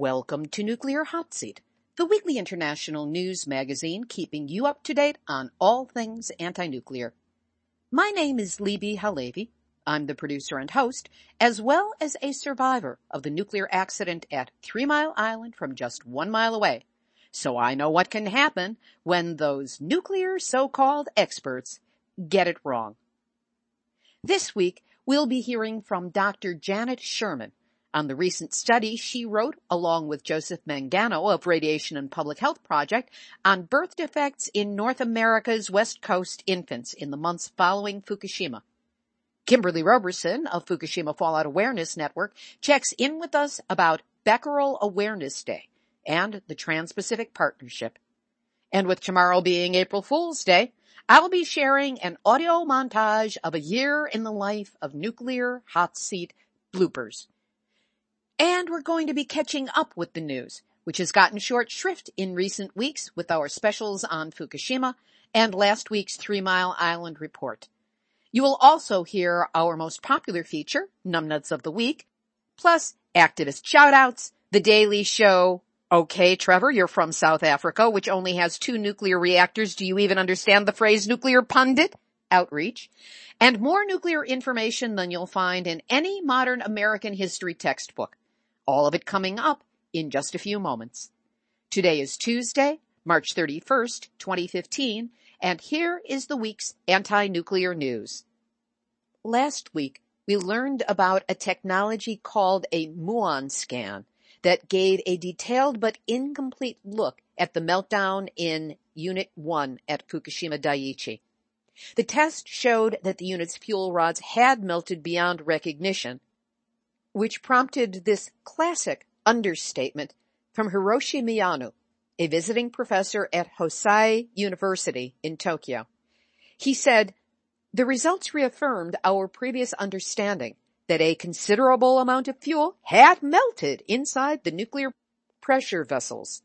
Welcome to Nuclear Hot Seat, the weekly international news magazine keeping you up to date on all things anti-nuclear. My name is Libbe HaLevy. I'm the producer and host, as well as a survivor of the nuclear accident at Three Mile Island from just one mile away. So I know what can happen when those nuclear so-called experts get it wrong. This week, we'll be hearing from Dr. Janette Sherman, on the recent study she wrote along with Joseph Mangano of Radiation and Public Health Project on birth defects in North America's West Coast infants in the months following Fukushima. Kimberly Roberson of Fukushima Fallout Awareness Network checks in with us about Becquerel Awareness Day and the Trans-Pacific Partnership. And with tomorrow being April Fool's Day, I'll be sharing an audio montage of a year in the life of nuclear hot seat bloopers. And we're going to be catching up with the news, which has gotten short shrift in recent weeks with our specials on Fukushima and last week's Three Mile Island report. You will also hear our most popular feature, Numbnuts of the Week, plus activist shoutouts, The Daily Show, Okay, Trevor, you're from South Africa, which only has two nuclear reactors. Do you even understand the phrase nuclear pundit? Outreach. And more nuclear information than you'll find in any modern American history textbook. All of it coming up in just a few moments. Today is Tuesday, March 31st, 2015, and here is the week's anti-nuclear news. Last week, we learned about a technology called a muon scan that gave a detailed but incomplete look at the meltdown in Unit 1 at Fukushima Daiichi. The test showed that the unit's fuel rods had melted beyond recognition, which prompted this classic understatement from Hiroshi Miyano, a visiting professor at Hosei University in Tokyo. He said, the results reaffirmed our previous understanding that a considerable amount of fuel had melted inside the nuclear pressure vessels.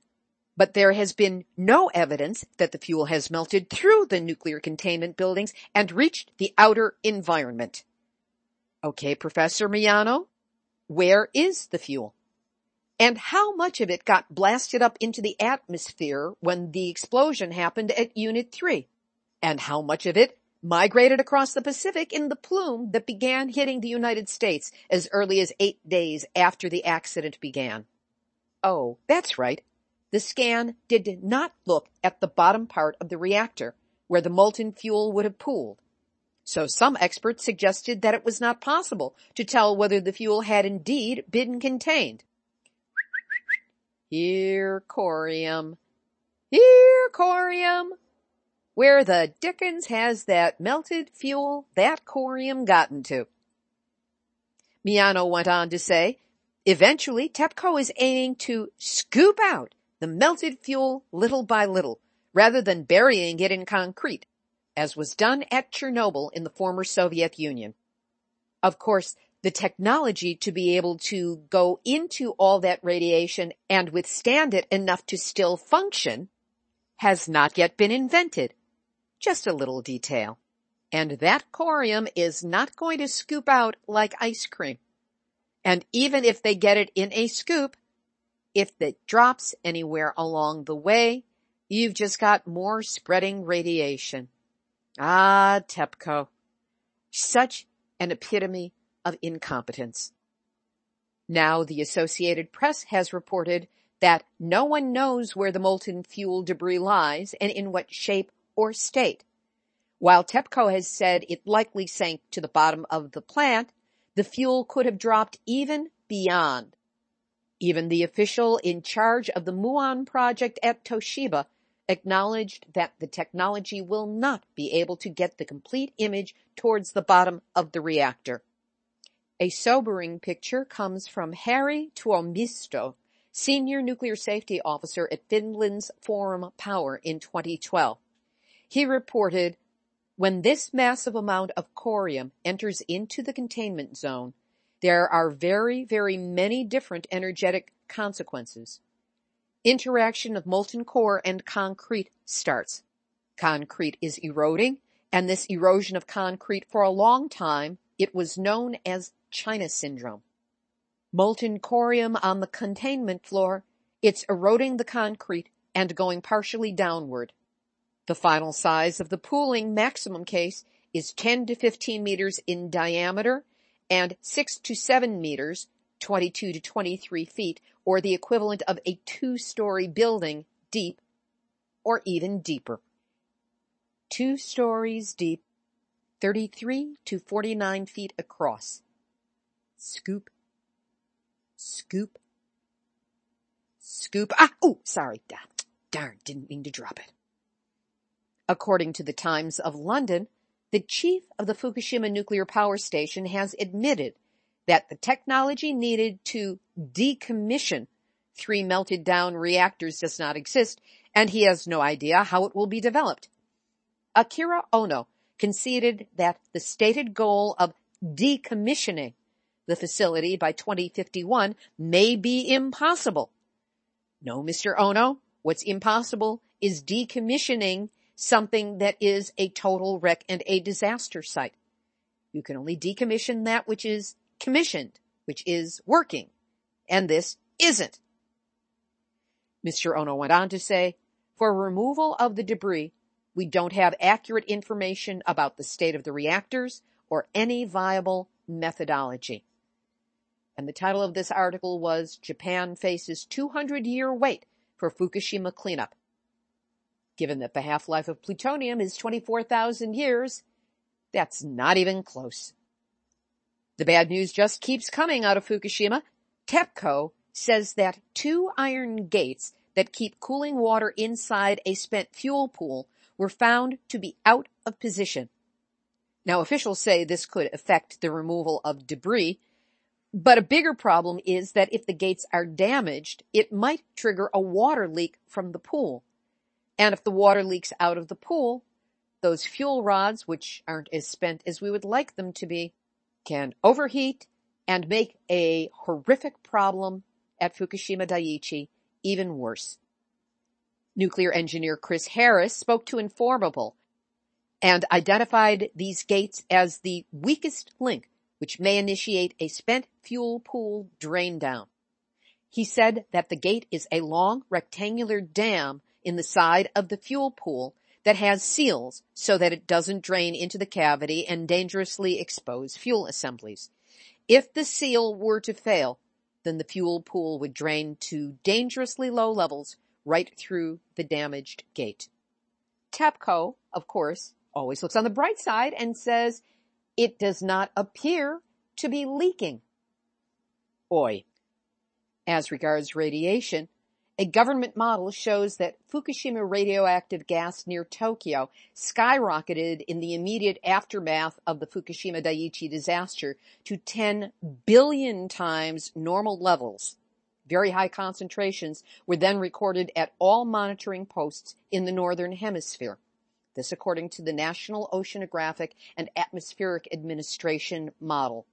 But there has been no evidence that the fuel has melted through the nuclear containment buildings and reached the outer environment. Okay, Professor Miyano, where is the fuel? And how much of it got blasted up into the atmosphere when the explosion happened at Unit 3? And how much of it migrated across the Pacific in the plume that began hitting the United States as early as eight days after the accident began? Oh, that's right. The scan did not look at the bottom part of the reactor where the molten fuel would have pooled. So some experts suggested that it was not possible to tell whether the fuel had indeed been contained. Here, corium. Here, corium. Where the dickens has that melted fuel, that corium gotten to? Miyano went on to say, eventually TEPCO is aiming to scoop out the melted fuel little by little, rather than burying it in concrete as was done at Chernobyl in the former Soviet Union. Of course, the technology to be able to go into all that radiation and withstand it enough to still function has not yet been invented. Just a little detail. And that corium is not going to scoop out like ice cream. And even if they get it in a scoop, if it drops anywhere along the way, you've just got more spreading radiation. Ah, TEPCO. Such an epitome of incompetence. Now the Associated Press has reported that no one knows where the molten fuel debris lies and in what shape or state. While TEPCO has said it likely sank to the bottom of the plant, the fuel could have dropped even beyond. Even the official in charge of the Muon project at Toshiba acknowledged that the technology will not be able to get the complete image towards the bottom of the reactor. A sobering picture comes from Harri Tuomisto, Senior Nuclear Safety Officer at Finland's Fortum Power in 2012. He reported, when this massive amount of corium enters into the containment zone, there are very, very many different energetic consequences. Interaction of molten core and concrete starts. Concrete is eroding, and this erosion of concrete for a long time, it was known as China syndrome. Molten corium on the containment floor, it's eroding the concrete and going partially downward. The final size of the pooling maximum case is 10 to 15 meters in diameter and 6 to 7 meters, 22 to 23 feet, or the equivalent of a two-story building deep or even deeper. Two stories deep, 33 to 49 feet across. Scoop. Scoop. Scoop. Ah, oh, sorry. Darn, didn't mean to drop it. According to the Times of London, the chief of the Fukushima nuclear power station has admitted that the technology needed to decommission three melted down reactors does not exist, and he has no idea how it will be developed. Akira Ono conceded that the stated goal of decommissioning the facility by 2051 may be impossible. No, Mr. Ono, what's impossible is decommissioning something that is a total wreck and a disaster site. You can only decommission that which is commissioned, which is working, and this isn't. Mr. Ono went on to say, for removal of the debris, we don't have accurate information about the state of the reactors or any viable methodology. And the title of this article was Japan faces 200 year wait for Fukushima cleanup. Given that the half-life of plutonium is 24,000 years, that's not even close. The bad news just keeps coming out of Fukushima. TEPCO says that two iron gates that keep cooling water inside a spent fuel pool were found to be out of position. Now officials say this could affect the removal of debris, but a bigger problem is that if the gates are damaged, it might trigger a water leak from the pool. And if the water leaks out of the pool, those fuel rods, which aren't as spent as we would like them to be, can overheat and make a horrific problem at Fukushima Daiichi even worse. Nuclear engineer Chris Harris spoke to Informable and identified these gates as the weakest link which may initiate a spent fuel pool drain down. He said that the gate is a long rectangular dam in the side of the fuel pool that has seals so that it doesn't drain into the cavity and dangerously expose fuel assemblies. If the seal were to fail, then the fuel pool would drain to dangerously low levels right through the damaged gate. TEPCO, of course, always looks on the bright side and says it does not appear to be leaking. Oi. As regards radiation, a government model shows that Fukushima radioactive gas near Tokyo skyrocketed in the immediate aftermath of the Fukushima Daiichi disaster to 10 billion times normal levels. Very high concentrations were then recorded at all monitoring posts in the northern hemisphere. This according to the National Oceanographic and Atmospheric Administration model.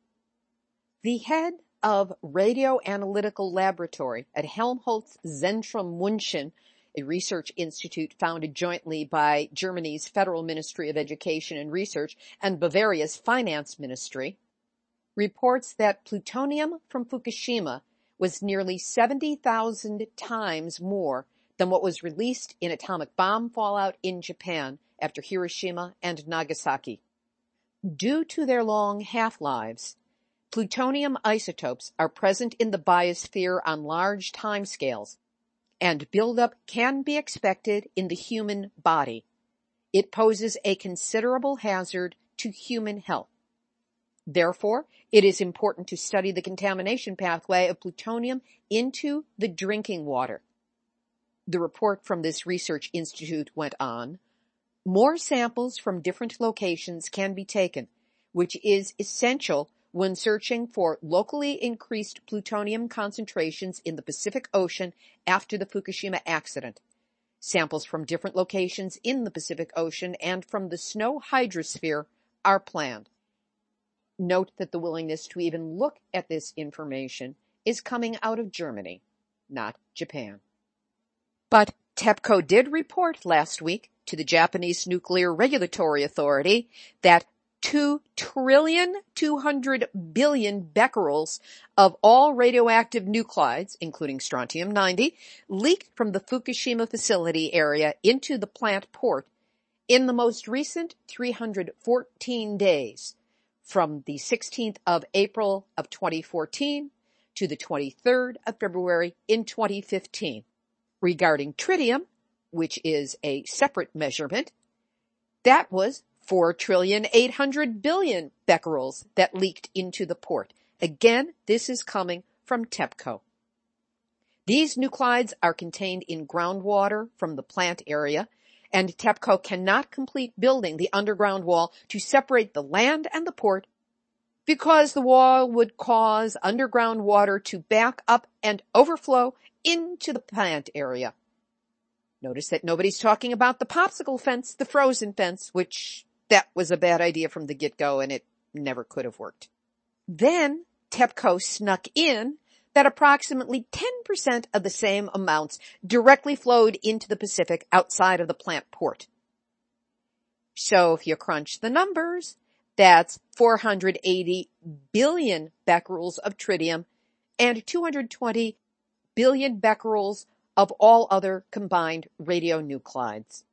The head of Radio Analytical Laboratory at Helmholtz Zentrum München, a research institute founded jointly by Germany's Federal Ministry of Education and Research and Bavaria's Finance Ministry, reports that plutonium from Fukushima was nearly 70,000 times more than what was released in atomic bomb fallout in Japan after Hiroshima and Nagasaki. Due to their long half-lives, plutonium isotopes are present in the biosphere on large timescales, and buildup can be expected in the human body. It poses a considerable hazard to human health. Therefore, it is important to study the contamination pathway of plutonium into the drinking water. The report from this research institute went on, more samples from different locations can be taken, which is essential when searching for locally increased plutonium concentrations in the Pacific Ocean after the Fukushima accident. Samples from different locations in the Pacific Ocean and from the snow hydrosphere are planned. Note that the willingness to even look at this information is coming out of Germany, not Japan. But TEPCO did report last week to the Japanese Nuclear Regulatory Authority that 2 trillion 200 billion becquerels of all radioactive nuclides, including strontium-90, leaked from the Fukushima facility area into the plant port in the most recent 314 days from the 16th of April of 2014 to the 23rd of February in 2015. Regarding tritium, which is a separate measurement, that was 4 trillion 800 billion becquerels that leaked into the port. Again, this is coming from TEPCO. These nuclides are contained in groundwater from the plant area, and TEPCO cannot complete building the underground wall to separate the land and the port because the wall would cause underground water to back up and overflow into the plant area. Notice that nobody's talking about the popsicle fence, the frozen fence, which that was a bad idea from the get-go and it never could have worked. Then TEPCO snuck in that approximately 10% of the same amounts directly flowed into the Pacific outside of the plant port. So if you crunch the numbers, that's 480 billion becquerels of tritium and 220 billion becquerels of all other combined radionuclides.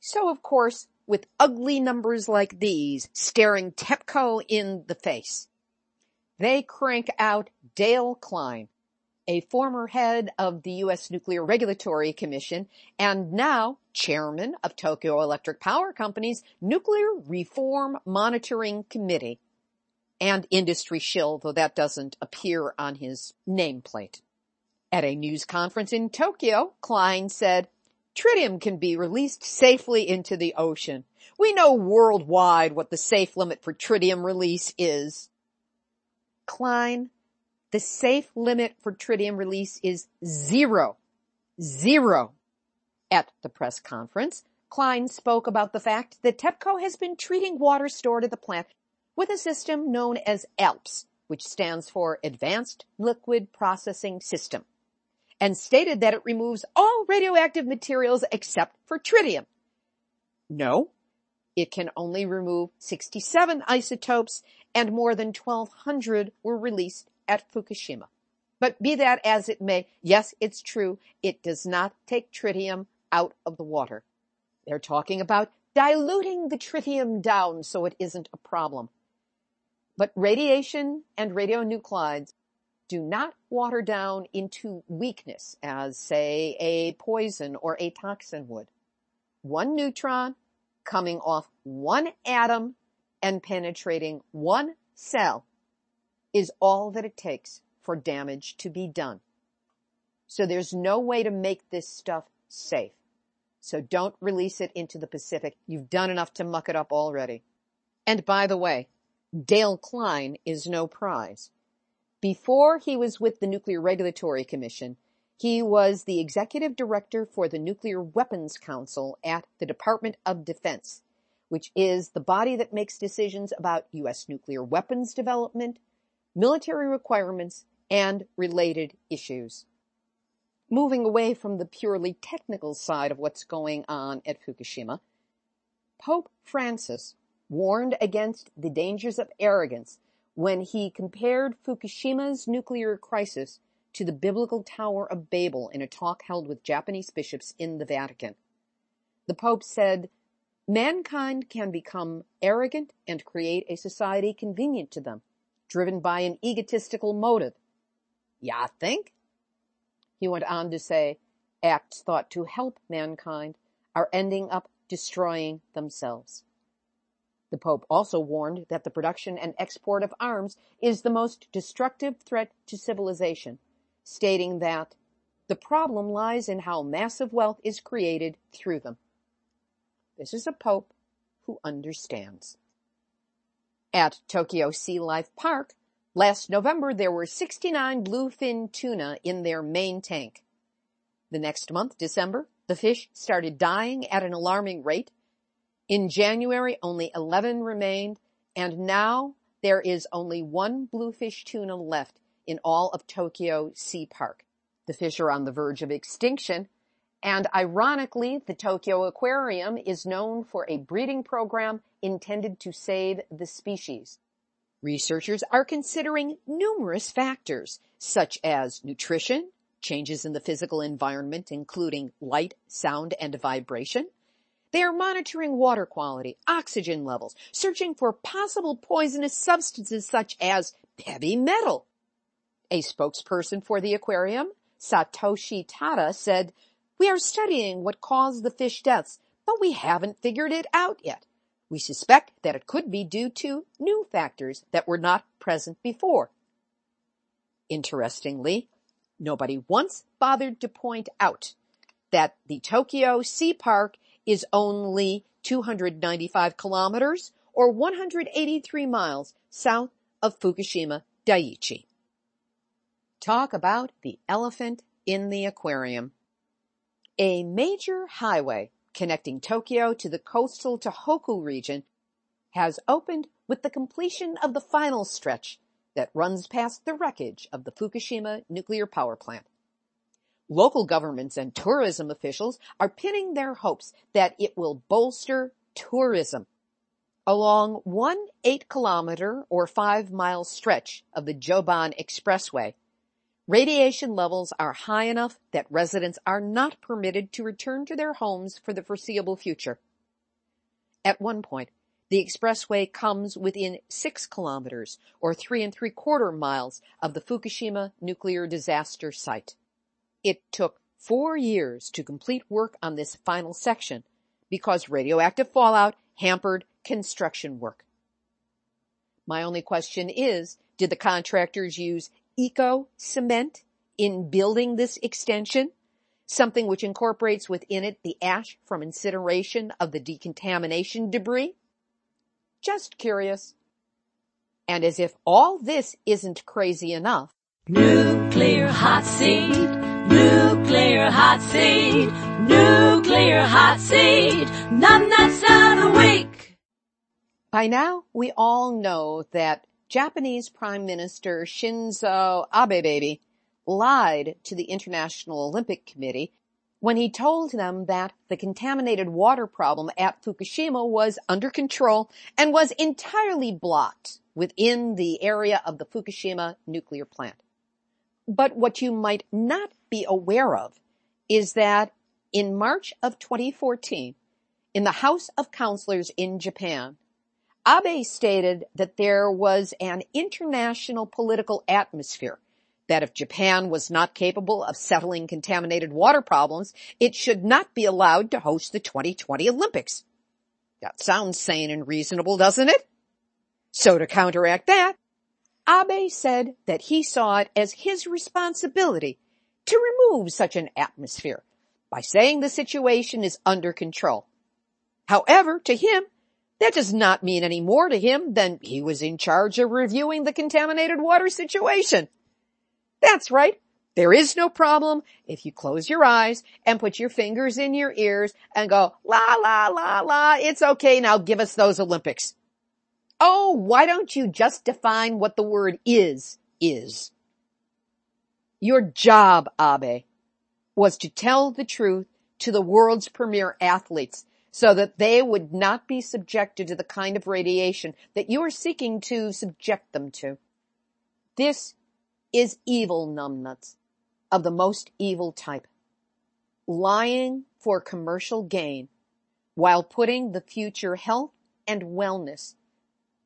So of course, with ugly numbers like these staring TEPCO in the face, they crank out Dale Klein, a former head of the U.S. Nuclear Regulatory Commission and now chairman of Tokyo Electric Power Company's Nuclear Reform Monitoring Committee and industry shill, though that doesn't appear on his nameplate. At a news conference in Tokyo, Klein said, Tritium can be released safely into the ocean. We know worldwide what the safe limit for tritium release is. Klein, the safe limit for tritium release is zero. Zero. At the press conference, Klein spoke about the fact that TEPCO has been treating water stored at the plant with a system known as ALPS, which stands for Advanced Liquid Processing System and stated that it removes all radioactive materials except for tritium. No, it can only remove 67 isotopes and more than 1200 were released at Fukushima. But be that as it may, yes, it's true. It does not take tritium out of the water. They're talking about diluting the tritium down so it isn't a problem. But radiation and radionuclides do not water down into weakness as say a poison or a toxin would. One neutron coming off one atom and penetrating one cell is all that it takes for damage to be done. So there's no way to make this stuff safe. So don't release it into the Pacific. You've done enough to muck it up already. And by the way, Dale Klein is no prize. Before he was with the Nuclear Regulatory Commission, he was the executive director for the Nuclear Weapons Council at the Department of Defense, which is the body that makes decisions about U.S. nuclear weapons development, military requirements, and related issues. Moving away from the purely technical side of what's going on at Fukushima, Pope Francis warned against the dangers of arrogance when he compared Fukushima's nuclear crisis to the biblical Tower of Babel in a talk held with Japanese bishops in the Vatican. The Pope said, Mankind can become arrogant and create a society convenient to them, driven by an egotistical motive. Ya think? He went on to say, acts thought to help mankind are ending up destroying themselves. The Pope also warned that the production and export of arms is the most destructive threat to civilization, stating that the problem lies in how massive wealth is created through them. This is a Pope who understands. At Tokyo Sea Life Park, last November there were 69 bluefin tuna in their main tank. The next month, December, the fish started dying at an alarming rate. In January, only 11 remained, and now there is only one bluefish tuna left in all of Tokyo Sea Park. The fish are on the verge of extinction, and ironically, the Tokyo Aquarium is known for a breeding program intended to save the species. Researchers are considering numerous factors, such as nutrition, changes in the physical environment, including light, sound, and vibration. They are monitoring water quality, oxygen levels, searching for possible poisonous substances such as heavy metal. A spokesperson for the aquarium, Satoshi Tada, said, we are studying what caused the fish deaths, but we haven't figured it out yet. We suspect that it could be due to new factors that were not present before. Interestingly, nobody once bothered to point out that the Tokyo Sea Park is only 295 kilometers or 183 miles south of Fukushima Daiichi. Talk about the elephant in the aquarium. A major highway connecting Tokyo to the coastal Tohoku region has opened with the completion of the final stretch that runs past the wreckage of the Fukushima nuclear power plant. Local governments and tourism officials are pinning their hopes that it will bolster tourism. Along one eight kilometer or five mile stretch of the Joban Expressway, Radiation levels are high enough that residents are not permitted to return to their homes for the foreseeable future. At one point, the expressway comes within six kilometers or three and three quarter miles of the Fukushima nuclear disaster site. It took four years to complete work on this final section because radioactive fallout hampered construction work. My only question is, did the contractors use eco cement in building this extension, something which incorporates within it the ash from incineration of the decontamination debris? Just curious. And as if all this isn't crazy enough, Nuclear hot seat, nuclear hot seat, nuclear hot seat, none that's out a week. By now, we all know that Japanese Prime Minister Shinzo Abe baby lied to the International Olympic Committee when he told them that the contaminated water problem at Fukushima was under control and was entirely blocked within the area of the Fukushima nuclear plant. But what you might not be aware of is that in March of 2014, in the House of Councilors in Japan, Abe stated that there was an international political atmosphere that if Japan was not capable of settling contaminated water problems, it should not be allowed to host the 2020 Olympics. That sounds sane and reasonable, doesn't it? So to counteract that, Abe said that he saw it as his responsibility to remove such an atmosphere by saying the situation is under control. However, to him, that does not mean any more to him than he was in charge of reviewing the contaminated water situation. That's right. There is no problem if you close your eyes and put your fingers in your ears and go, la, la, la, la, it's okay, now give us those Olympics. Oh, why don't you just define what the word is, is? Your job, Abe, was to tell the truth to the world's premier athletes so that they would not be subjected to the kind of radiation that you are seeking to subject them to. This is evil numbnuts of the most evil type. Lying for commercial gain while putting the future health and wellness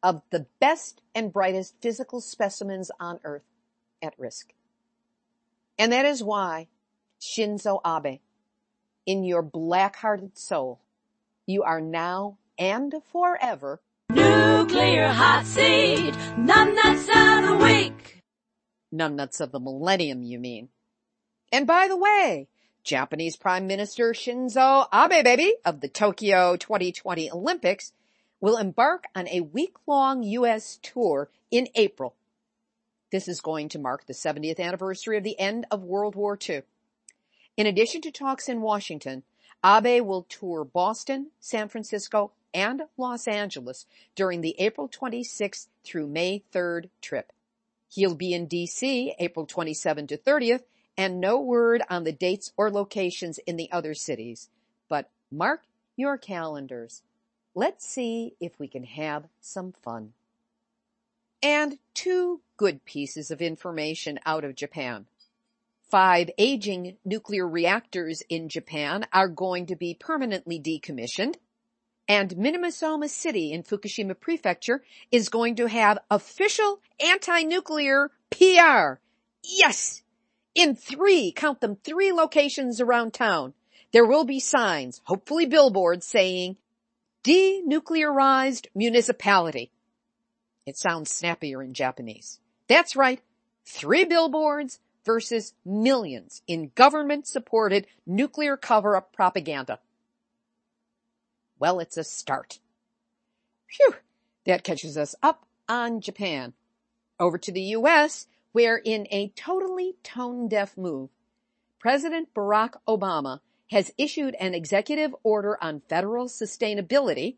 of the best and brightest physical specimens on earth at risk. And that is why Shinzo Abe, in your black-hearted soul, you are now and forever Nuclear hot seat, numbnuts out a week. numbnuts of the millennium, you mean. And by the way, Japanese Prime Minister Shinzo Abe baby of the Tokyo 2020 Olympics will embark on a week-long U.S. tour in April. This is going to mark the 70th anniversary of the end of World War II. In addition to talks in Washington, Abe will tour Boston, San Francisco, and Los Angeles during the April 26th through May 3rd trip. He'll be in DC April 27 to 30th and no word on the dates or locations in the other cities. But mark your calendars. Let's see if we can have some fun. And two good pieces of information out of Japan. Five aging nuclear reactors in Japan are going to be permanently decommissioned and Minamisoma City in Fukushima Prefecture is going to have official anti-nuclear PR. Yes! In three, count them, three locations around town. There will be signs, hopefully billboards saying, denuclearized municipality. It sounds snappier in Japanese. That's right. Three billboards versus millions in government supported nuclear cover up propaganda. Well, it's a start. Phew, that catches us up on Japan. Over to the US, where in a totally tone deaf move, President Barack Obama has issued an executive order on federal sustainability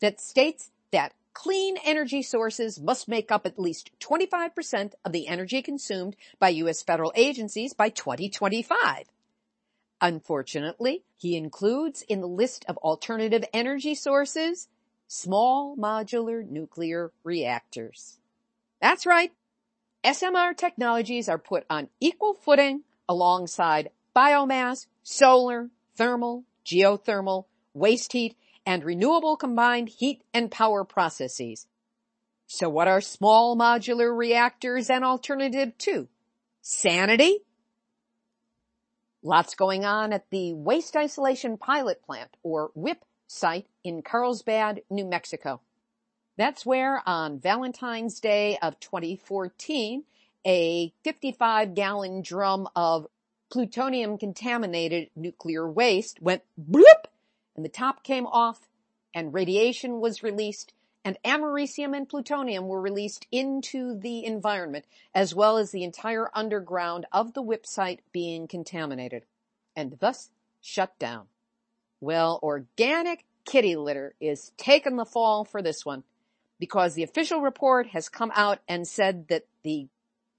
that states that clean energy sources must make up at least 25% of the energy consumed by U.S. federal agencies by 2025. Unfortunately, he includes in the list of alternative energy sources small modular nuclear reactors. That's right. SMR technologies are put on equal footing alongside biomass, solar, thermal, geothermal, waste heat, and renewable combined heat and power processes. So what are small modular reactors an alternative to? Sanity? Lots going on at the Waste Isolation Pilot Plant, or WIPP site in Carlsbad, New Mexico. That's where on Valentine's Day of 2014, a 55 gallon drum of plutonium contaminated nuclear waste went bloop and the top came off and radiation was released and americium and plutonium were released into the environment as well as the entire underground of the WIPP site being contaminated and thus shut down. Well, organic kitty litter is taking the fall for this one because the official report has come out and said that the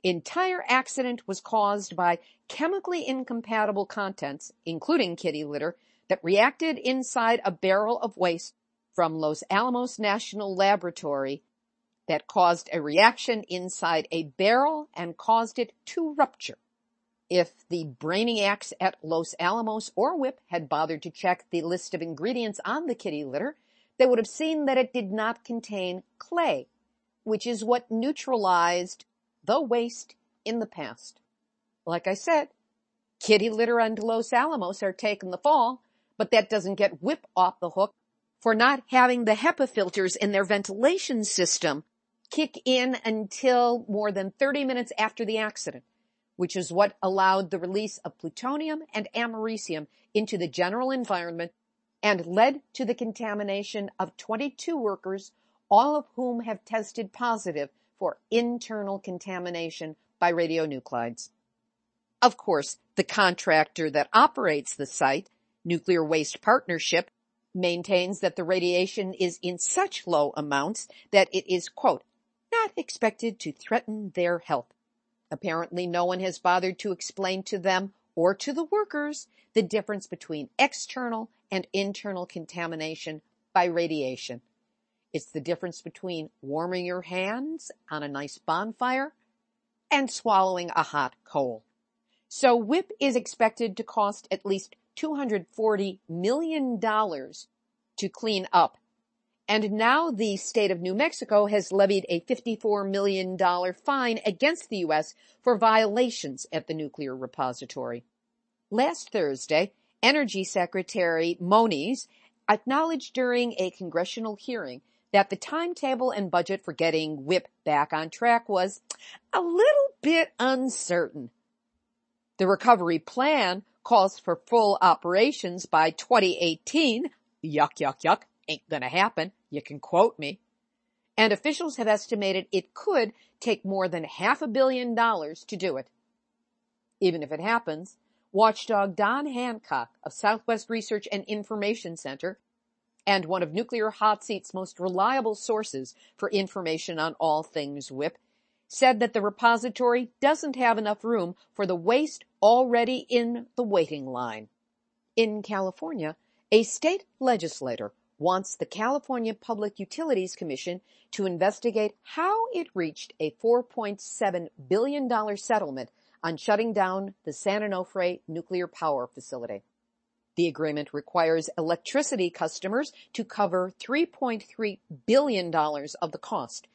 entire accident was caused by chemically incompatible contents, including kitty litter, that reacted inside a barrel of waste from Los Alamos National Laboratory that caused a reaction inside a barrel and caused it to rupture. If the brainiacs at Los Alamos or WIPP had bothered to check the list of ingredients on the kitty litter, they would have seen that it did not contain clay, which is what neutralized the waste in the past. Like I said, kitty litter and Los Alamos are taking the fall, but that doesn't get WIPP off the hook for not having the HEPA filters in their ventilation system kick in until more than 30 minutes after the accident, which is what allowed the release of plutonium and americium into the general environment and led to the contamination of 22 workers, all of whom have tested positive for internal contamination by radionuclides. Of course, the contractor that operates the site, Nuclear Waste Partnership, maintains that the radiation is in such low amounts that it is, quote, not expected to threaten their health. Apparently no one has bothered to explain to them or to the workers the difference between external and internal contamination by radiation. It's the difference between warming your hands on a nice bonfire and swallowing a hot coal. So WIPP is expected to cost at least $240 million to clean up. And now the state of New Mexico has levied a $54 million fine against the U.S. for violations at the nuclear repository. Last Thursday, Energy Secretary Moniz acknowledged during a congressional hearing that the timetable and budget for getting WIPP back on track was a little bit uncertain. The recovery plan calls for full operations by 2018. Yuck, yuck, yuck. Ain't gonna happen. You can quote me. And officials have estimated it could take more than half a billion dollars to do it. Even if it happens, watchdog Don Hancock of Southwest Research and Information Center and one of Nuclear Hot Seat's most reliable sources for information on all things WIPP said that the repository doesn't have enough room for the waste already in the waiting line. In California, a state legislator wants the California Public Utilities Commission to investigate how it reached a $4.7 billion settlement on shutting down the San Onofre nuclear power facility. The agreement requires electricity customers to cover $3.3 billion of the cost.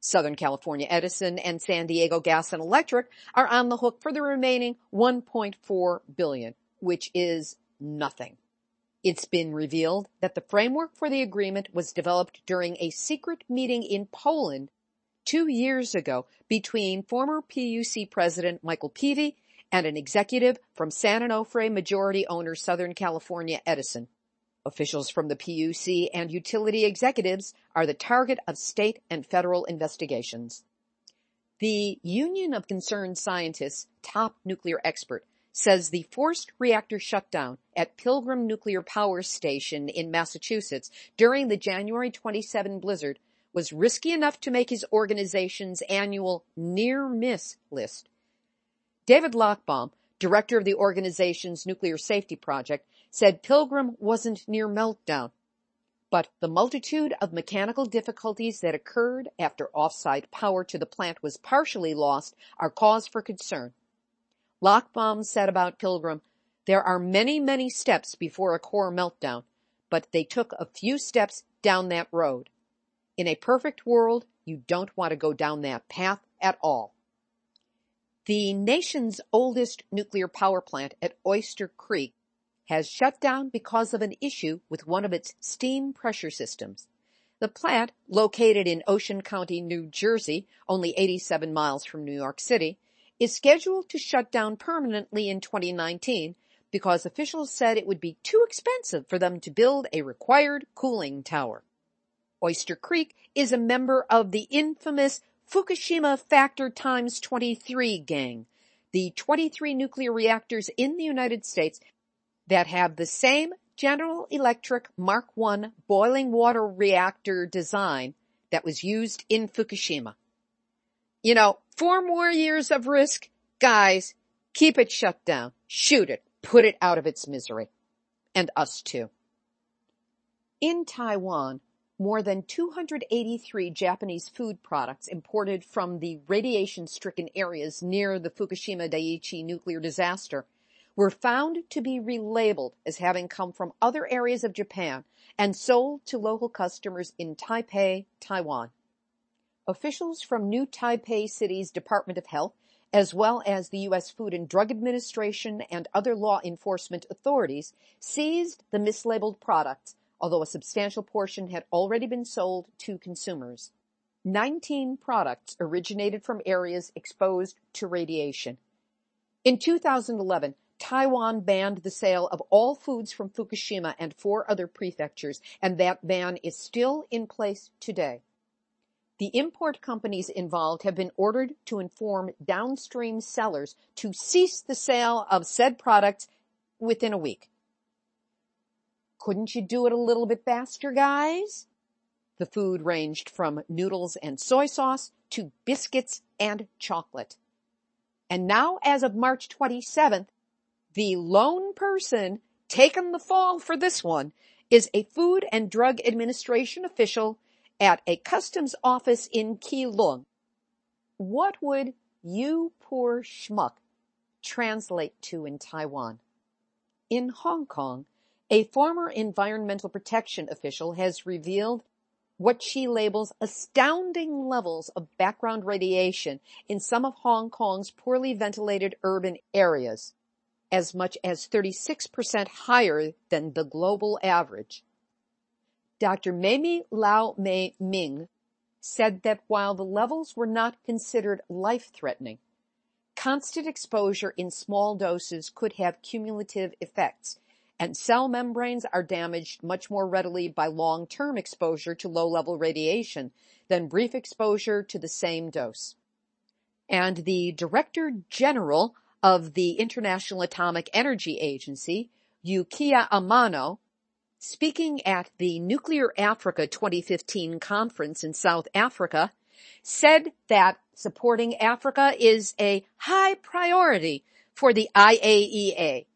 Southern California Edison and San Diego Gas and Electric are on the hook for the remaining 1.4 billion, which is nothing. It's been revealed that the framework for the agreement was developed during a secret meeting in Poland two years ago between former PUC President Michael Peevey and an executive from San Onofre majority owner Southern California Edison. Officials from the PUC and utility executives are the target of state and federal investigations. The Union of Concerned Scientists top nuclear expert says the forced reactor shutdown at Pilgrim Nuclear Power Station in Massachusetts during the January 27 blizzard was risky enough to make his organization's annual near miss list. David Lochbaum, director of the organization's nuclear safety project, said Pilgrim wasn't near meltdown, but the multitude of mechanical difficulties that occurred after offsite power to the plant was partially lost are cause for concern. Lochbaum said about Pilgrim, there are many, many steps before a core meltdown, but they took a few steps down that road. In a perfect world, you don't want to go down that path at all. The nation's oldest nuclear power plant at Oyster Creek has shut down because of an issue with one of its steam pressure systems. The plant, located in Ocean County, New Jersey, only 87 miles from New York City, is scheduled to shut down permanently in 2019 because officials said it would be too expensive for them to build a required cooling tower. Oyster Creek is a member of the infamous Fukushima Factor times 23 gang, the 23 nuclear reactors in the United States that have the same General Electric Mark I boiling water reactor design that was used in Fukushima. You know, four more years of risk. Guys, keep it shut down. Shoot it. Put it out of its misery. And us too. In Taiwan, more than 283 Japanese food products imported from the radiation stricken areas near the Fukushima Daiichi nuclear disaster were found to be relabeled as having come from other areas of Japan and sold to local customers in Taipei, Taiwan. Officials from New Taipei City's Department of Health, as well as the U.S. Food and Drug Administration and other law enforcement authorities, seized the mislabeled products, although a substantial portion had already been sold to consumers. 19 products originated from areas exposed to radiation. In 2011, Taiwan banned the sale of all foods from Fukushima and four other prefectures, and that ban is still in place today. The import companies involved have been ordered to inform downstream sellers to cease the sale of said products within a week. Couldn't you do it a little bit faster, guys? The food ranged from noodles and soy sauce to biscuits and chocolate. And now, as of March 27th, the lone person taking the fall for this one is a Food and Drug Administration official at a customs office in Keelung. What would you poor schmuck translate to in Taiwan? In Hong Kong, a former environmental protection official has revealed what she labels astounding levels of background radiation in some of Hong Kong's poorly ventilated urban areas, as much as 36% higher than the global average. Dr. Mamie Lau Mei Ming said that while the levels were not considered life-threatening, constant exposure in small doses could have cumulative effects, and cell membranes are damaged much more readily by long-term exposure to low-level radiation than brief exposure to the same dose. And the Director General of the International Atomic Energy Agency, Yukiya Amano, speaking at the Nuclear Africa 2015 conference in South Africa, said that supporting Africa is a high priority for the IAEA.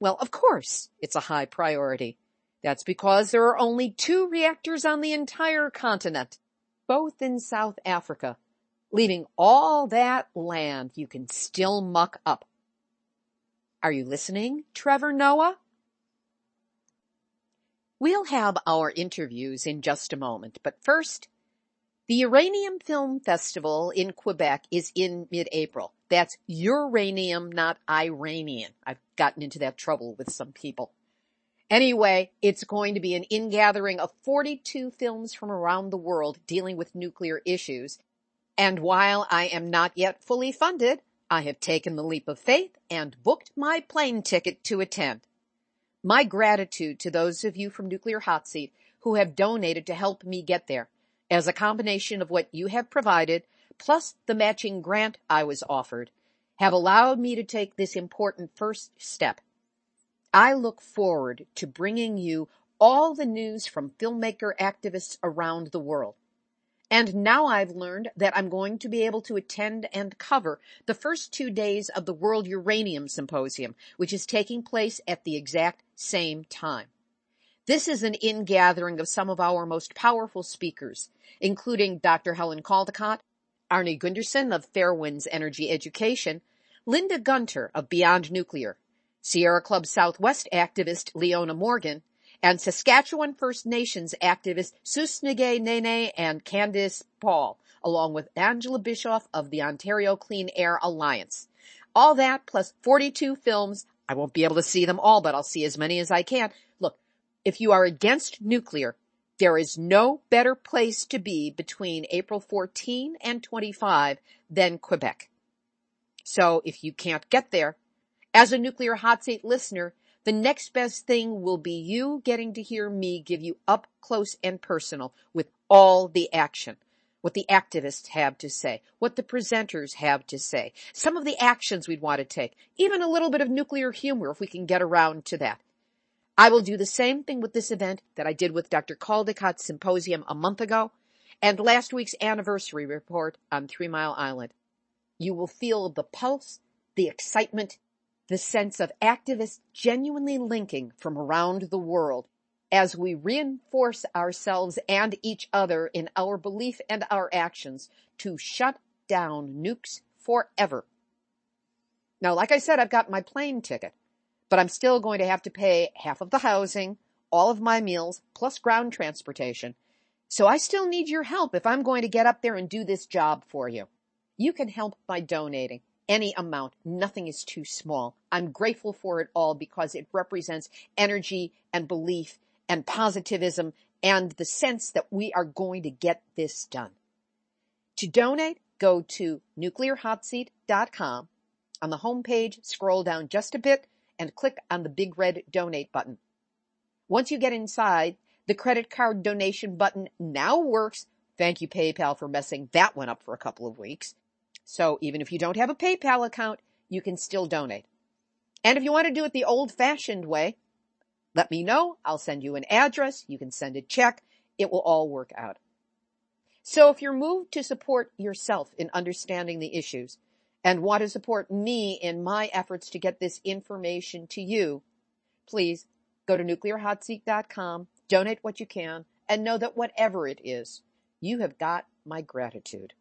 Well, of course it's a high priority. That's because there are only two reactors on the entire continent, both in South Africa, leaving all that land you can still muck up. Are you listening, Trevor Noah? We'll have our interviews in just a moment, but first, the Uranium Film Festival in Quebec is in mid-April. That's uranium, not Iranian. I've gotten into that trouble with some people. Anyway, it's going to be an ingathering of 42 films from around the world dealing with nuclear issues. And while I am not yet fully funded, I have taken the leap of faith and booked my plane ticket to attend. My gratitude to those of you from Nuclear Hot Seat who have donated to help me get there as a combination of what you have provided plus the matching grant I was offered have allowed me to take this important first step. I look forward to bringing you all the news from filmmaker activists around the world. And now I've learned that I'm going to be able to attend and cover the first two days of the World Uranium Symposium, which is taking place at the exact same time. This is an ingathering of some of our most powerful speakers, including Dr. Helen Caldicott, Arnie Gundersen of Fairewinds Energy Education, Linda Gunter of Beyond Nuclear, Sierra Club Southwest activist Leona Morgan, and Saskatchewan First Nations activists Susnige Nene and Candice Paul, along with Angela Bischoff of the Ontario Clean Air Alliance. All that plus 42 films. I won't be able to see them all, but I'll see as many as I can. Look, if you are against nuclear, there is no better place to be between April 14 and 25 than Quebec. So if you can't get there, as a nuclear hot seat listener, the next best thing will be you getting to hear me give you up close and personal with all the action. What the activists have to say, what the presenters have to say, some of the actions we'd want to take, even a little bit of nuclear humor if we can get around to that. I will do the same thing with this event that I did with Dr. Caldicott's symposium a month ago and last week's anniversary report on Three Mile Island. You will feel the pulse, the excitement, the sense of activists genuinely linking from around the world as we reinforce ourselves and each other in our belief and our actions to shut down nukes forever. Now, like I said, I've got my plane ticket, but I'm still going to have to pay half of the housing, all of my meals, plus ground transportation. So I still need your help if I'm going to get up there and do this job for you. You can help by donating any amount. Nothing is too small. I'm grateful for it all because it represents energy and belief and positivism and the sense that we are going to get this done. To donate, go to nuclearhotseat.com. On the homepage, scroll down just a bit and click on the big red donate button. Once you get inside, the credit card donation button now works. Thank you PayPal for messing that one up for a couple of weeks. So even if you don't have a PayPal account, you can still donate. And if you want to do it the old fashioned way, let me know. I'll send you an address. You can send a check. It will all work out. So if you're moved to support yourself in understanding the issues and want to support me in my efforts to get this information to you, please go to nuclearhotseat.com, donate what you can, and know that whatever it is, you have got my gratitude.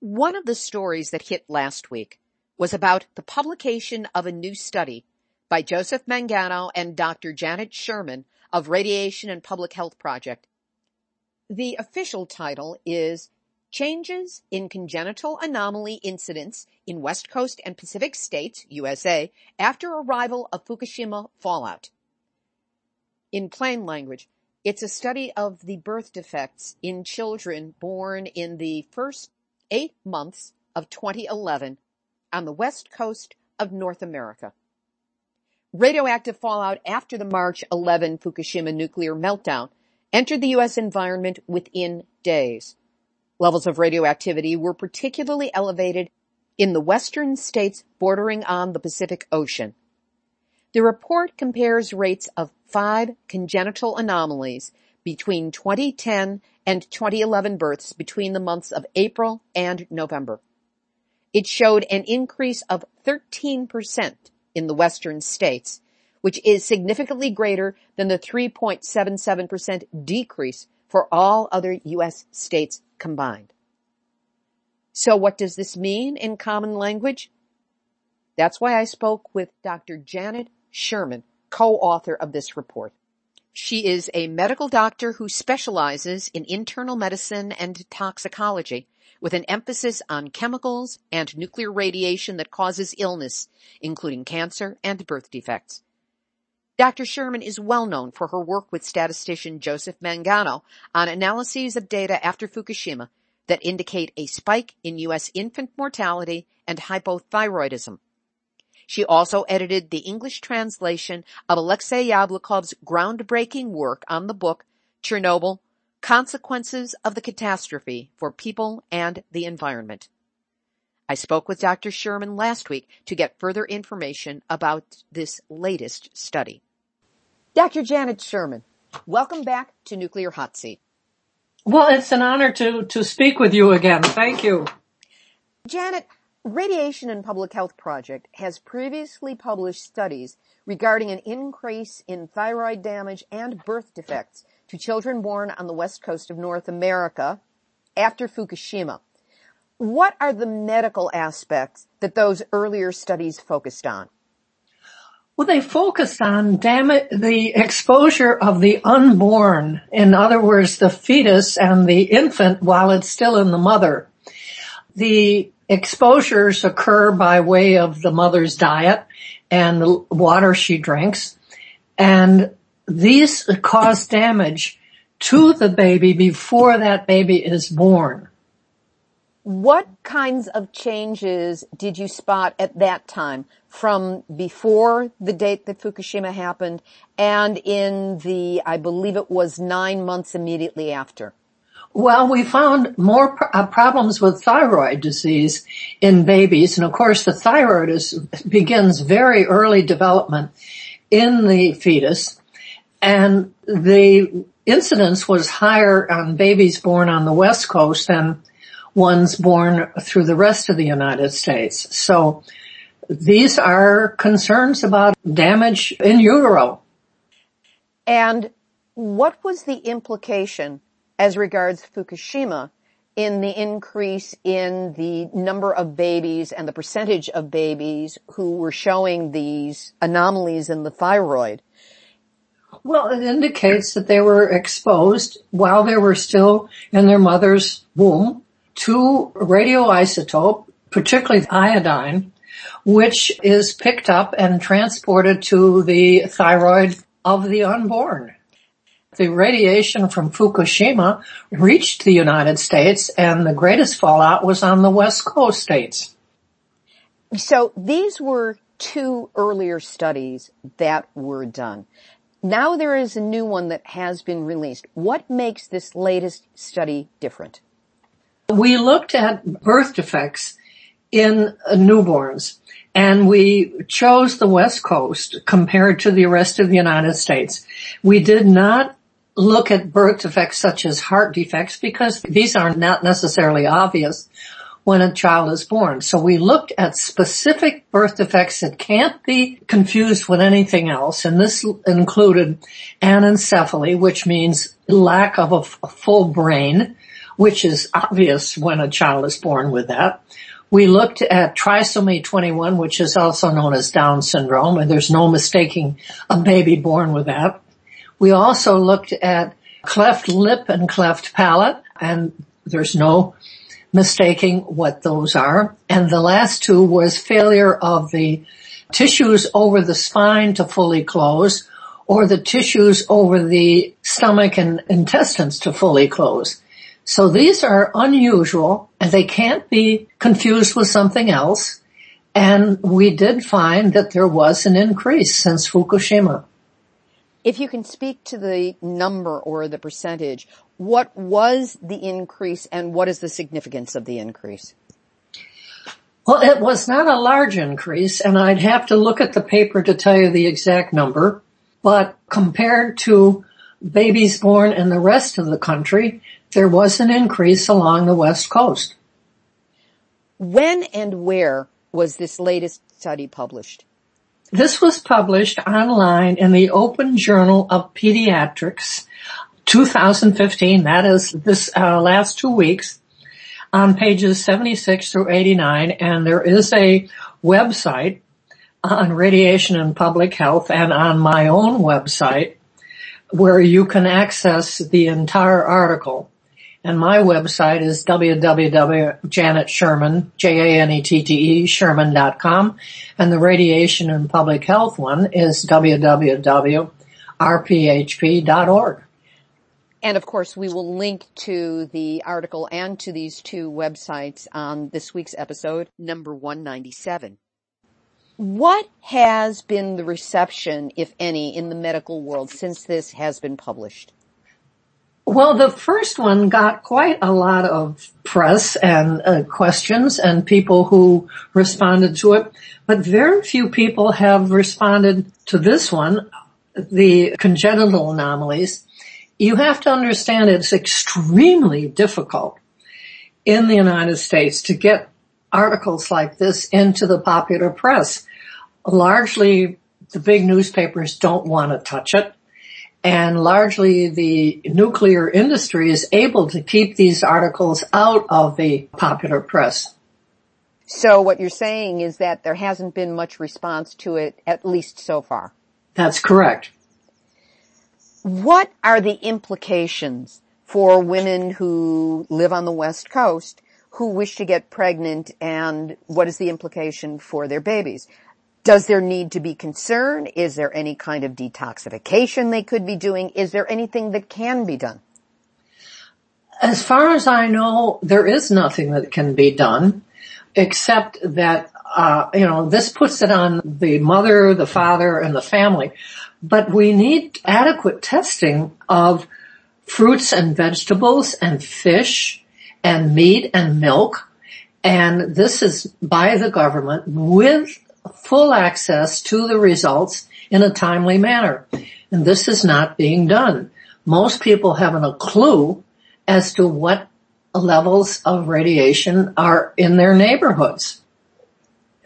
One of the stories that hit last week was about the publication of a new study by Joseph Mangano and Dr. Janette Sherman of Radiation and Public Health Project. The official title is Changes in Congenital Anomaly Incidence in West Coast and Pacific States, USA, after arrival of Fukushima fallout. In plain language, it's a study of the birth defects in children born in the first eight months of 2011 on the west coast of North America. Radioactive fallout after the March 11 Fukushima nuclear meltdown entered the U.S. environment within days. Levels of radioactivity were particularly elevated in the western states bordering on the Pacific Ocean. The report compares rates of five congenital anomalies between 2010 and 2011 births between the months of April and November. It showed an increase of 13% in the western states, which is significantly greater than the 3.77% decrease for all other U.S. states combined. So what does this mean in common language? That's why I spoke with Dr. Janette Sherman, co-author of this report. She is a medical doctor who specializes in internal medicine and toxicology with an emphasis on chemicals and nuclear radiation that causes illness, including cancer and birth defects. Dr. Sherman is well known for her work with statistician Joseph Mangano on analyses of data after Fukushima that indicate a spike in U.S. infant mortality and hypothyroidism. She also edited the English translation of Alexei Yablokov's groundbreaking work on the book Chernobyl, Consequences of the Catastrophe for People and the Environment. I spoke with Dr. Sherman last week to get further information about this latest study. Dr. Janette Sherman, welcome back to Nuclear Hot Seat. Well, it's an honor to, to speak with you again. Thank you. Janette, Radiation and Public Health Project has previously published studies regarding an increase in thyroid damage and birth defects to children born on the west coast of North America after Fukushima. What are the medical aspects that those earlier studies focused on? Well, they focused on damage, the exposure of the unborn. In other words, the fetus and the infant while it's still in the mother. The exposures occur by way of the mother's diet and the water she drinks. And these cause damage to the baby before that baby is born. What kinds of changes did you spot at that time from before the date that Fukushima happened and in the, I believe it was nine months immediately after? Well, we found more uh, problems with thyroid disease in babies. And of course the thyroid is, begins very early development in the fetus and the incidence was higher on babies born on the west coast than ones born through the rest of the United States. So these are concerns about damage in utero. And what was the implication as regards Fukushima in the increase in the number of babies and the percentage of babies who were showing these anomalies in the thyroid? Well, it indicates that they were exposed while they were still in their mother's womb to radioisotope, particularly iodine, which is picked up and transported to the thyroid of the unborn. The radiation from Fukushima reached the United States and the greatest fallout was on the West Coast states. So these were two earlier studies that were done. Now there is a new one that has been released. What makes this latest study different? We looked at birth defects in newborns and we chose the West Coast compared to the rest of the United States. We did not look at birth defects such as heart defects because these are not necessarily obvious when a child is born. So we looked at specific birth defects that can't be confused with anything else. And this included anencephaly, which means lack of a, full brain which is obvious when a child is born with that. We looked at trisomy 21, which is also known as Down syndrome, and there's no mistaking a baby born with that. We also looked at cleft lip and cleft palate, and there's no mistaking what those are. And the last two was failure of the tissues over the spine to fully close or the tissues over the stomach and intestines to fully close. So these are unusual and they can't be confused with something else. And we did find that there was an increase since Fukushima. If you can speak to the number or the percentage, what was the increase and what is the significance of the increase? Well, it was not a large increase and I'd have to look at the paper to tell you the exact number, but compared to babies born in the rest of the country, there was an increase along the west coast. When and where was this latest study published? This was published online in the Open Journal of Pediatrics 2015, that is this uh, last two weeks, on pages 76 through 89, and there is a website on radiation and public health and on my own website where you can access the entire article. And my website is www.janettesherman, J-A-N-E-T-T-E, sherman.com. And the radiation and public health one is www.rphp.org. And of course, we will link to the article and to these two websites on this week's episode, number 197. What has been the reception, if any, in the medical world since this has been published? Well, the first one got quite a lot of press and uh, questions and people who responded to it, but very few people have responded to this one, the congenital anomalies. You have to understand it's extremely difficult in the United States to get articles like this into the popular press. Largely the big newspapers don't want to touch it and largely the nuclear industry is able to keep these articles out of the popular press. So what you're saying is that there hasn't been much response to it, at least so far. That's correct. What are the implications for women who live on the West Coast who wish to get pregnant and what is the implication for their babies? Does there need to be concern? Is there any kind of detoxification they could be doing? Is there anything that can be done? As far as I know, there is nothing that can be done except that, uh, you know, this puts it on the mother, the father, and the family. But we need adequate testing of fruits and vegetables and fish and meat and milk. And this is by the government with full access to the results in a timely manner. And this is not being done. Most people haven't a clue as to what levels of radiation are in their neighborhoods.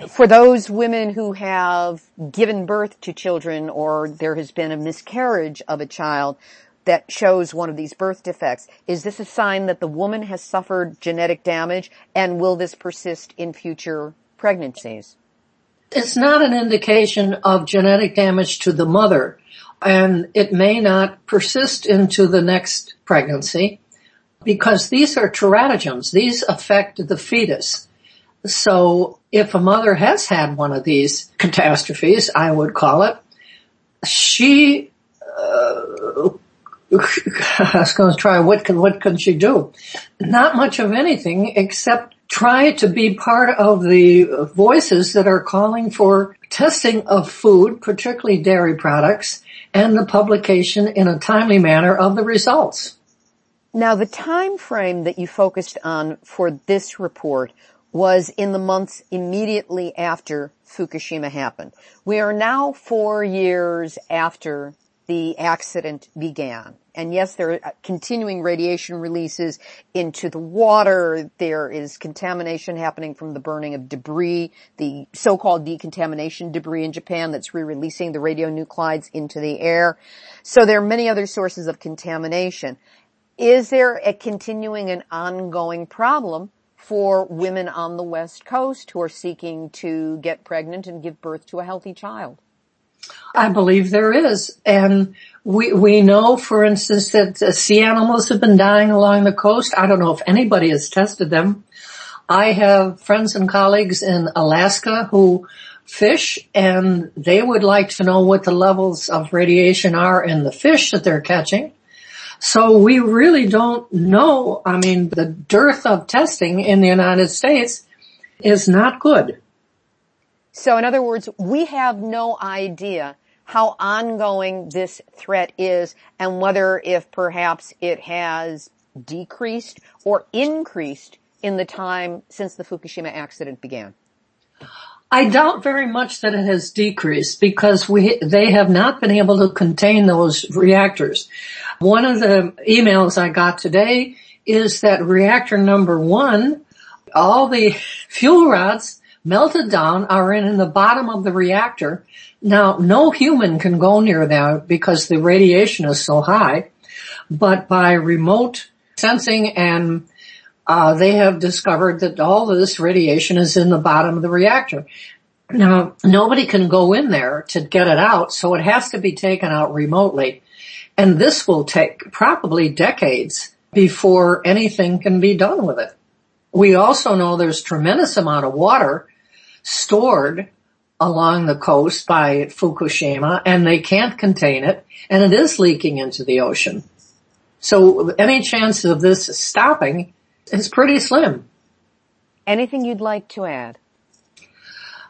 For those women who have given birth to children or there has been a miscarriage of a child that shows one of these birth defects, is this a sign that the woman has suffered genetic damage and will this persist in future pregnancies? It's not an indication of genetic damage to the mother and it may not persist into the next pregnancy because these are teratogens. These affect the fetus. So if a mother has had one of these catastrophes, I would call it, she, uh, I was going to try what can, what can she do? Not much of anything except try to be part of the voices that are calling for testing of food, particularly dairy products, and the publication in a timely manner of the results. Now the time frame that you focused on for this report was in the months immediately after Fukushima happened. We are now four years after the accident began. And yes, there are continuing radiation releases into the water. There is contamination happening from the burning of debris, the so-called decontamination debris in Japan that's re-releasing the radionuclides into the air. So there are many other sources of contamination. Is there a continuing and ongoing problem for women on the West Coast who are seeking to get pregnant and give birth to a healthy child? I believe there is. And we, we know, for instance, that sea animals have been dying along the coast. I don't know if anybody has tested them. I have friends and colleagues in Alaska who fish and they would like to know what the levels of radiation are in the fish that they're catching. So we really don't know. I mean, the dearth of testing in the United States is not good. So in other words, we have no idea how ongoing this threat is and whether if perhaps it has decreased or increased in the time since the Fukushima accident began. I doubt very much that it has decreased because we, they have not been able to contain those reactors. One of the emails I got today is that reactor number one, all the fuel rods melted down are in, in the bottom of the reactor. Now, no human can go near that because the radiation is so high, but by remote sensing and uh, they have discovered that all this radiation is in the bottom of the reactor. Now, nobody can go in there to get it out, so it has to be taken out remotely. And this will take probably decades before anything can be done with it. We also know there's tremendous amount of water stored along the coast by Fukushima and they can't contain it and it is leaking into the ocean. So any chance of this stopping is pretty slim. Anything you'd like to add?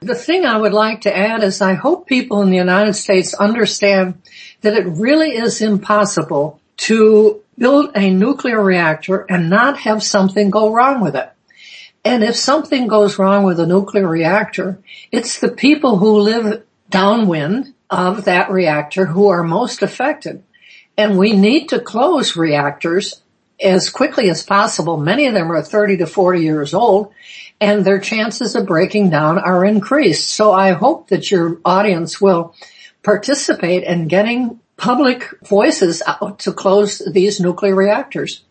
The thing I would like to add is I hope people in the United States understand that it really is impossible to build a nuclear reactor and not have something go wrong with it. And if something goes wrong with a nuclear reactor, it's the people who live downwind of that reactor who are most affected. And we need to close reactors as quickly as possible. Many of them are 30 to 40 years old and their chances of breaking down are increased. So I hope that your audience will participate in getting public voices out to close these nuclear reactors.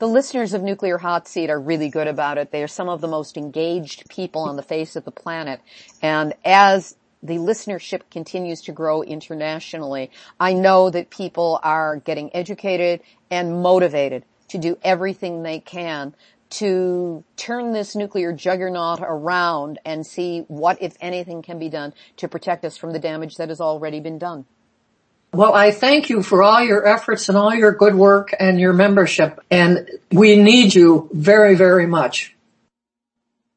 The listeners of Nuclear Hot Seat are really good about it. They are some of the most engaged people on the face of the planet. And as the listenership continues to grow internationally, I know that people are getting educated and motivated to do everything they can to turn this nuclear juggernaut around and see what, if anything, can be done to protect us from the damage that has already been done. Well, I thank you for all your efforts and all your good work and your membership, and we need you very, very much.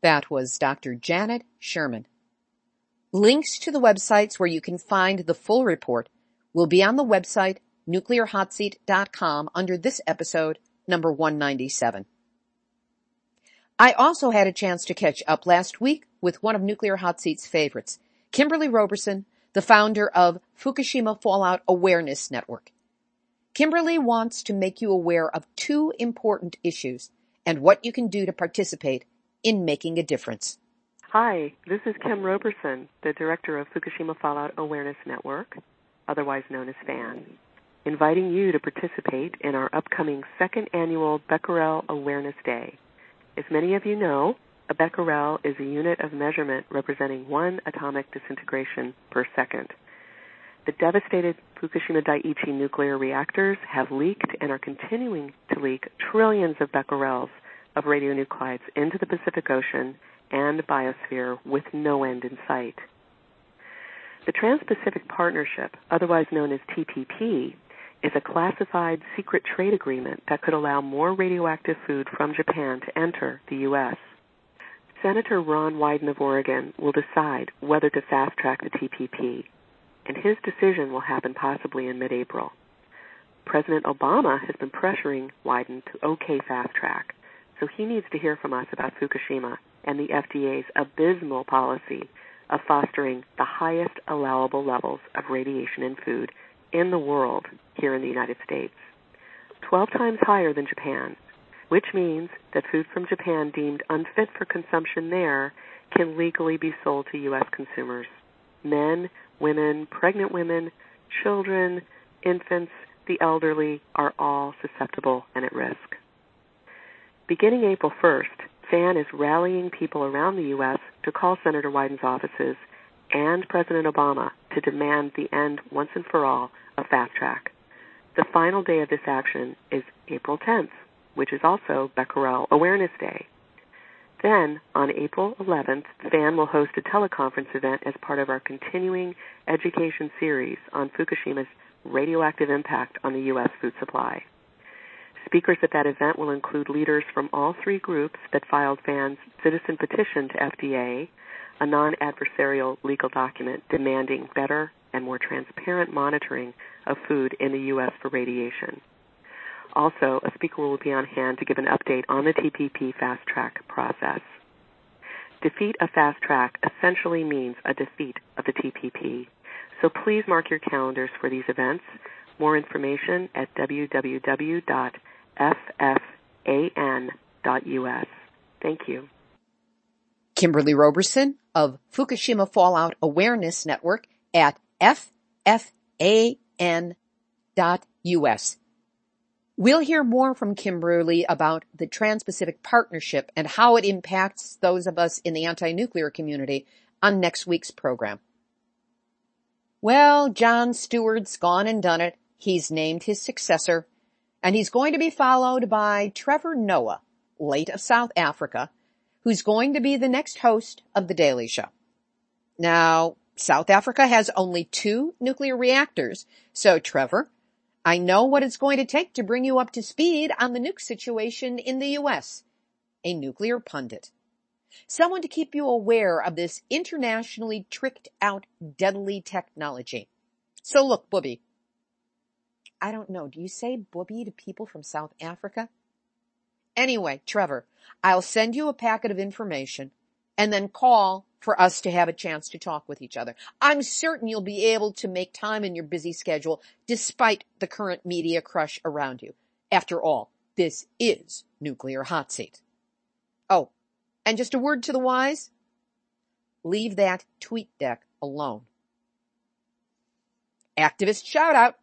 That was Dr. Janette Sherman. Links to the websites where you can find the full report will be on the website nuclearhotseat.com under this episode, number 197. I also had a chance to catch up last week with one of Nuclear Hot Seat's favorites, Kimberly Roberson, the founder of Fukushima Fallout Awareness Network. Kimberly wants to make you aware of two important issues and what you can do to participate in making a difference. Hi, this is Kim Roberson, the director of Fukushima Fallout Awareness Network, otherwise known as FAN, inviting you to participate in our upcoming second annual Becquerel Awareness Day. As many of you know, a becquerel is a unit of measurement representing one atomic disintegration per second. The devastated Fukushima Daiichi nuclear reactors have leaked and are continuing to leak trillions of becquerels of radionuclides into the Pacific Ocean and biosphere with no end in sight. The Trans-Pacific Partnership, otherwise known as TPP, is a classified secret trade agreement that could allow more radioactive food from Japan to enter the U.S. Senator Ron Wyden of Oregon will decide whether to fast track the TPP, and his decision will happen possibly in mid April. President Obama has been pressuring Wyden to okay fast track, so he needs to hear from us about Fukushima and the FDA's abysmal policy of fostering the highest allowable levels of radiation in food in the world here in the United States, 12 times higher than Japan, which means that food from Japan deemed unfit for consumption there can legally be sold to U.S. consumers. Men, women, pregnant women, children, infants, the elderly are all susceptible and at risk. Beginning April 1st, FAN is rallying people around the U.S. to call Senator Wyden's offices and President Obama to demand the end once and for all of fast track. The final day of this action is April 10th, which is also Becquerel Awareness Day. Then, on April 11th, FAN will host a teleconference event as part of our continuing education series on Fukushima's radioactive impact on the U.S. food supply. Speakers at that event will include leaders from all three groups that filed FAN's citizen petition to FDA, a non-adversarial legal document demanding better and more transparent monitoring of food in the U.S. for radiation. Also, a speaker will be on hand to give an update on the TPP fast track process. Defeat of fast track essentially means a defeat of the TPP. So please mark your calendars for these events. More information at www.ffan.us. Thank you. Kimberly Roberson of Fukushima Fallout Awareness Network at ffan.us. We'll hear more from Kim Kimberly about the Trans-Pacific Partnership and how it impacts those of us in the anti-nuclear community on next week's program. Well, Jon Stewart's gone and done it. He's named his successor and he's going to be followed by Trevor Noah, late of South Africa, who's going to be the next host of The Daily Show. Now, South Africa has only two nuclear reactors, so Trevor, I know what it's going to take to bring you up to speed on the nuke situation in the U.S. A nuclear pundit. Someone to keep you aware of this internationally tricked out deadly technology. So look, Booby. I don't know. Do you say Booby to people from South Africa? Anyway, Trevor, I'll send you a packet of information and then call for us to have a chance to talk with each other. I'm certain you'll be able to make time in your busy schedule despite the current media crush around you. After all, this is nuclear hot seat. Oh, and just a word to the wise. Leave that tweet deck alone. Activist shout out.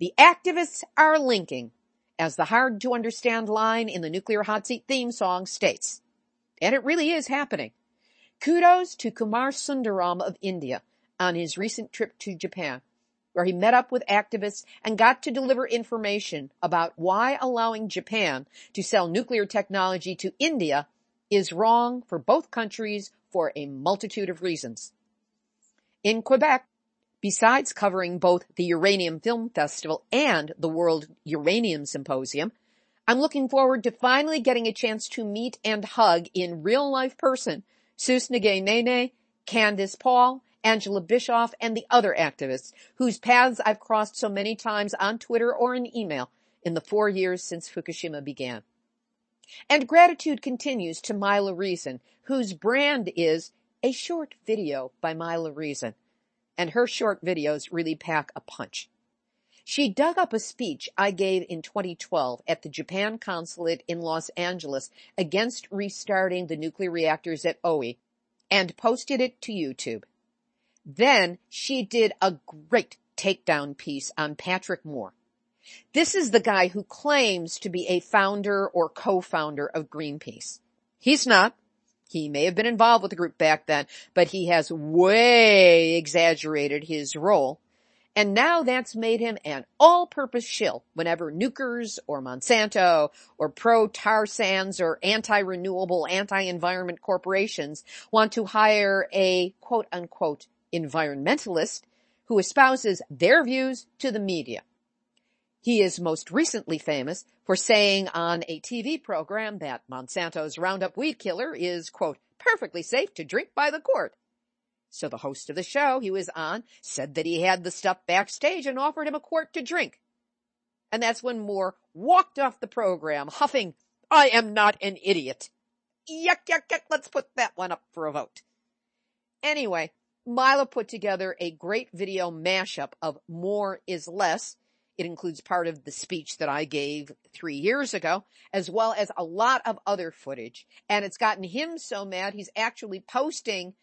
The activists are linking as the hard to understand line in the nuclear hot seat theme song states. And it really is happening. Kudos to Kumar Sundaram of India on his recent trip to Japan, where he met up with activists and got to deliver information about why allowing Japan to sell nuclear technology to India is wrong for both countries for a multitude of reasons. In Quebec, besides covering both the Uranium Film Festival and the World Uranium Symposium, I'm looking forward to finally getting a chance to meet and hug in real life person Soos Ngai-Nene, Candace Paul, Angela Bischoff, and the other activists whose paths I've crossed so many times on Twitter or in email in the four years since Fukushima began. And gratitude continues to Myla Reson, whose brand is a short video by Myla Reson. And her short videos really pack a punch. She dug up a speech I gave in 2012 at the Japan consulate in Los Angeles against restarting the nuclear reactors at Ohi and posted it to YouTube. Then she did a great takedown piece on Patrick Moore. This is the guy who claims to be a founder or co-founder of Greenpeace. He's not. He may have been involved with the group back then, but he has way exaggerated his role and now that's made him an all-purpose shill whenever nukers or Monsanto or pro-tar sands or anti-renewable, anti-environment corporations want to hire a quote unquote environmentalist who espouses their views to the media. He is most recently famous for saying on a TV program that Monsanto's Roundup weed killer is quote perfectly safe to drink by the quart so the host of the show he was on said that he had the stuff backstage and offered him a quart to drink. And that's when Moore walked off the program huffing, I am not an idiot. Yuck, yuck, yuck. Let's put that one up for a vote. Anyway, Myla put together a great video mashup of more is less. It includes part of the speech that I gave three years ago, as well as a lot of other footage. And it's gotten him so mad he's actually posting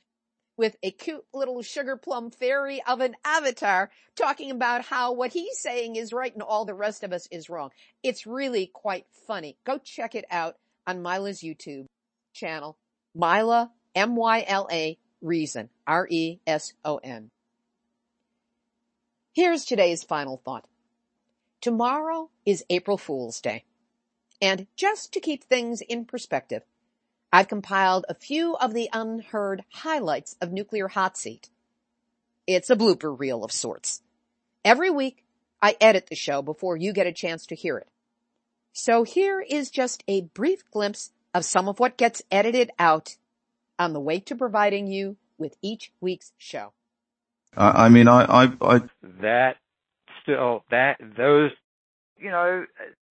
with a cute little sugar plum fairy of an avatar talking about how what he's saying is right and all the rest of us is wrong. It's really quite funny. Go check it out on Myla's YouTube channel. Myla, M-Y-L-A, Reson, R-E-S-O-N. Here's today's final thought. Tomorrow is April Fool's Day. And just to keep things in perspective, I've compiled a few of the unheard highlights of Nuclear Hot Seat. It's a blooper reel of sorts. Every week, I edit the show before you get a chance to hear it. So here is just a brief glimpse of some of what gets edited out on the way to providing you with each week's show. I, I mean, I, I, I, that still that those you know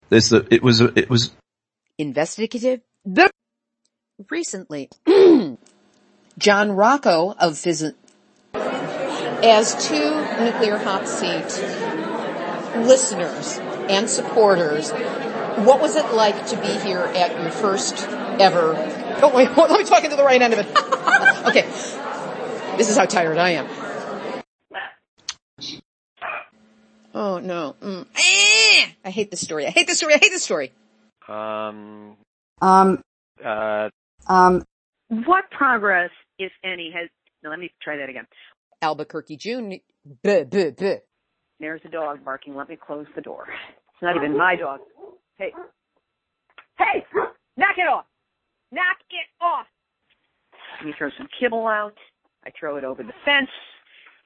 there's the, it was, it was Investigative. Recently, John Rocco of Phys- as two nuclear hot seat listeners and supporters, what was it like to be here at your first ever? Oh wait, let me talk into the right end of it. okay, this is how tired I am. Oh no! Mm. I hate this story. I hate this story. I hate this story. um Um, uh um, What progress, if any, has, now let me try that again. Albuquerque June. Buh, buh, buh. There's a dog barking. Let me close the door. It's not even my dog. Hey. Hey! Knock it off! Knock it off! We throw some kibble out. I throw it over the fence.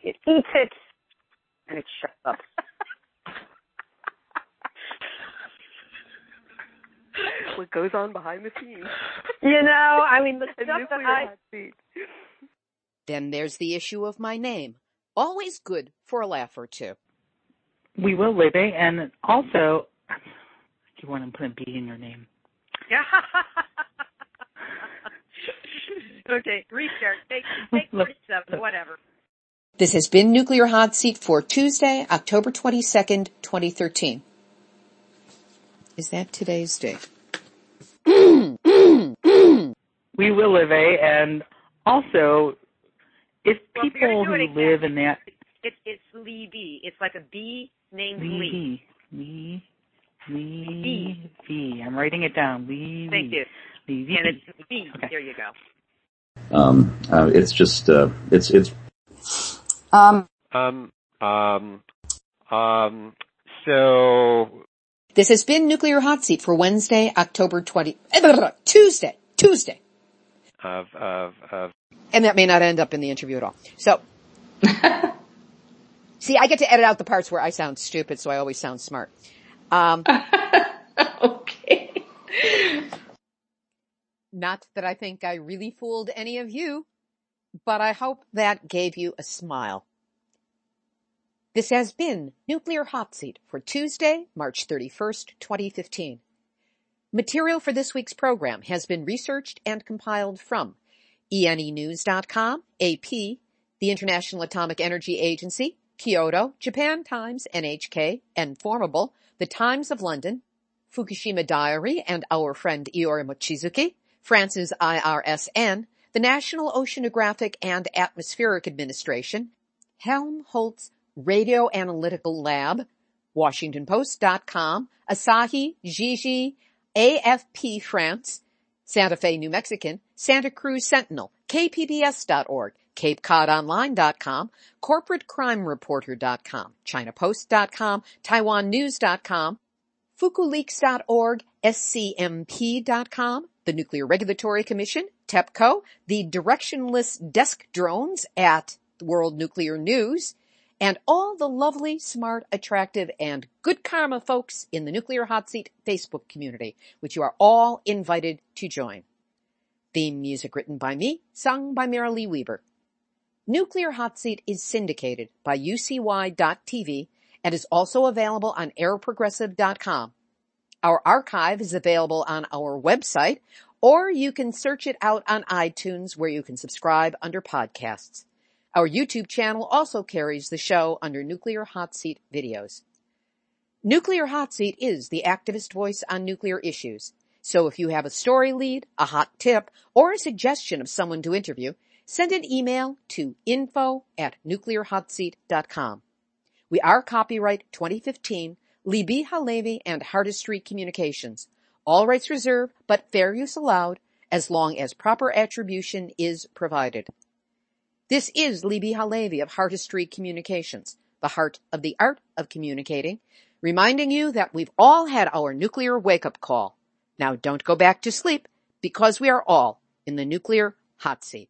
It eats it. And it shuts up. what goes on behind the scenes. You know, I mean, the stuff that I, seat. Then there's the issue of my name. Always good for a laugh or two. We will, Libbe, and also, you want to put a B in your name. Yeah. okay, restart. Take, take 47, whatever. This has been Nuclear Hot Seat for Tuesday, October 22nd, 2013. Is that today's date? We will, Libbe, and also, if Well, people who do it live in that It, it's Lee B. It's like a B bee named Lee. Lee, Lee, Lee, V. I'm writing it down. Lee, Thank Lee. you. Lee, V. And it's B. Okay. There you go. um, uh, it's just, uh, it's, it's um, um um um so This has been Nuclear Hot Seat for Wednesday, October 20, eh, Tuesday, Tuesday. of of of And that may not end up in the interview at all. So, see, I get to edit out the parts where I sound stupid, so I always sound smart. Um, okay. not that I think I really fooled any of you, but I hope that gave you a smile. This has been Nuclear Hot Seat for Tuesday, March 31st, 2015. Material for this week's program has been researched and compiled from ENEnews.com, AP, the International Atomic Energy Agency, Kyodo, Japan Times, NHK, Informable, The Times of London, Fukushima Diary and our friend Iori Mochizuki, France's IRSN, the National Oceanographic and Atmospheric Administration, Helmholtz Radio Analytical Lab, WashingtonPost.com, Asahi, Jiji, AFP France, Santa Fe New Mexican, Santa Cruz Sentinel, KPBS.org, CapeCodOnline.com, CorporateCrimeReporter.com, ChinaPost.com, TaiwanNews.com, FukuLeaks.org, SCMP.com, the Nuclear Regulatory Commission, TEPCO, the directionless desk drones at World Nuclear News, and all the lovely, smart, attractive, and good karma folks in the Nuclear Hot Seat Facebook community, which you are all invited to join. Theme music written by me, sung by Marilee Weber. Nuclear Hot Seat is syndicated by UCY.tv and is also available on airprogressive.com. Our archive is available on our website, or you can search it out on iTunes where you can subscribe under podcasts. Our YouTube channel also carries the show under Nuclear Hot Seat videos. Nuclear Hot Seat is the activist voice on nuclear issues. So if you have a story lead, a hot tip, or a suggestion of someone to interview, send an email to info at nuclearhotseat.com. We are copyright 2015, Libbe HaLevy and Heartistry Communications. All rights reserved, but fair use allowed, as long as proper attribution is provided. This is Libbe HaLevy of Heartistry Communications, the heart of the art of communicating, reminding you that we've all had our nuclear wake-up call. Now don't go back to sleep, because we are all in the nuclear hot seat.